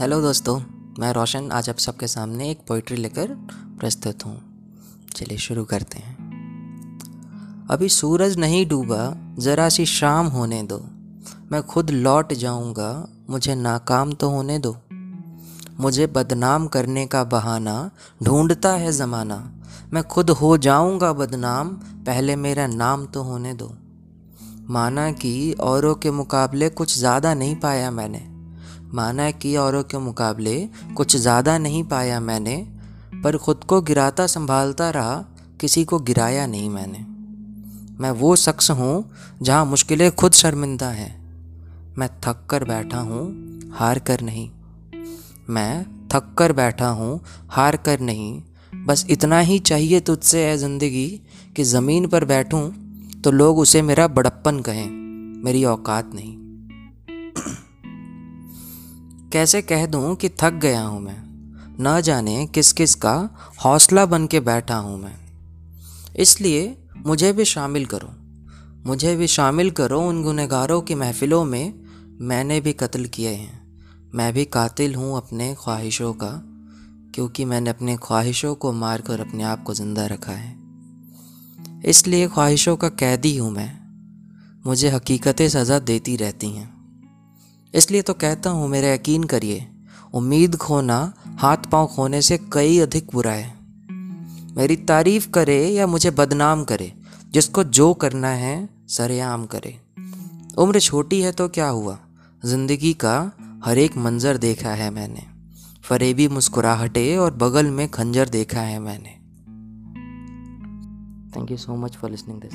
Hello दोस्तों, मैं रोशन आज आप सबके सामने एक पोइट्री लेकर प्रस्तुत हूँ। चलिए शुरू करते हैं। अभी सूरज नहीं डूबा, ज़रा सी शाम होने दो। मैं खुद लौट जाऊँगा, मुझे नाकाम तो होने दो। मुझे बदनाम करने का बहाना ढूंढता है ज़माना। मैं खुद हो जाऊँगा बदनाम, पहले मेरा नाम तो होने दो। माना कि औरों के मुकाबले कुछ ज़्यादा नहीं पाया मैंने। माना कि औरों के मुकाबले कुछ ज़्यादा नहीं पाया मैंने, पर ख़ुद को गिराता संभालता रहा, किसी को गिराया नहीं मैंने। मैं वो शख्स हूँ जहाँ मुश्किलें खुद शर्मिंदा हैं। मैं थक कर बैठा हूँ, हार कर नहीं। मैं थक कर बैठा हूँ, हार कर नहीं। बस इतना ही चाहिए तुझसे है ज़िंदगी, कि ज़मीन पर बैठूँ तो लोग उसे मेरा बड़प्पन कहें, मेरी औकात नहीं। कैसे कह दूँ कि थक गया हूँ मैं? न जाने किस किस का हौसला बन के बैठा हूँ मैं। इसलिए मुझे भी शामिल करो। मुझे भी शामिल करो उन गुनहगारों की महफ़िलों में मैंने भी कत्ल किए हैं। मैं भी कातिल हूँ अपने ख्वाहिशों का, क्योंकि मैंने अपने ख्वाहिशों को मार कर अपने आप को ज़िंदा रखा है। इसलिए ख्वाहिशों का कैदी हूँ मैं। मुझे हकीकतें सज़ा देती रहती हैं। इसलिए तो कहता हूँ, मेरा यकीन करिए, उम्मीद खोना हाथ पाँव खोने से कई अधिक बुरा है। मेरी तारीफ़ करे या मुझे बदनाम करे, जिसको जो करना है, सरेआम करे। उम्र छोटी है तो क्या हुआ? ज़िंदगी का हर एक मंज़र देखा है मैंने। फरेबी मुस्कुराहटे और बगल में खंजर देखा है मैंने। Thank you so much for listening this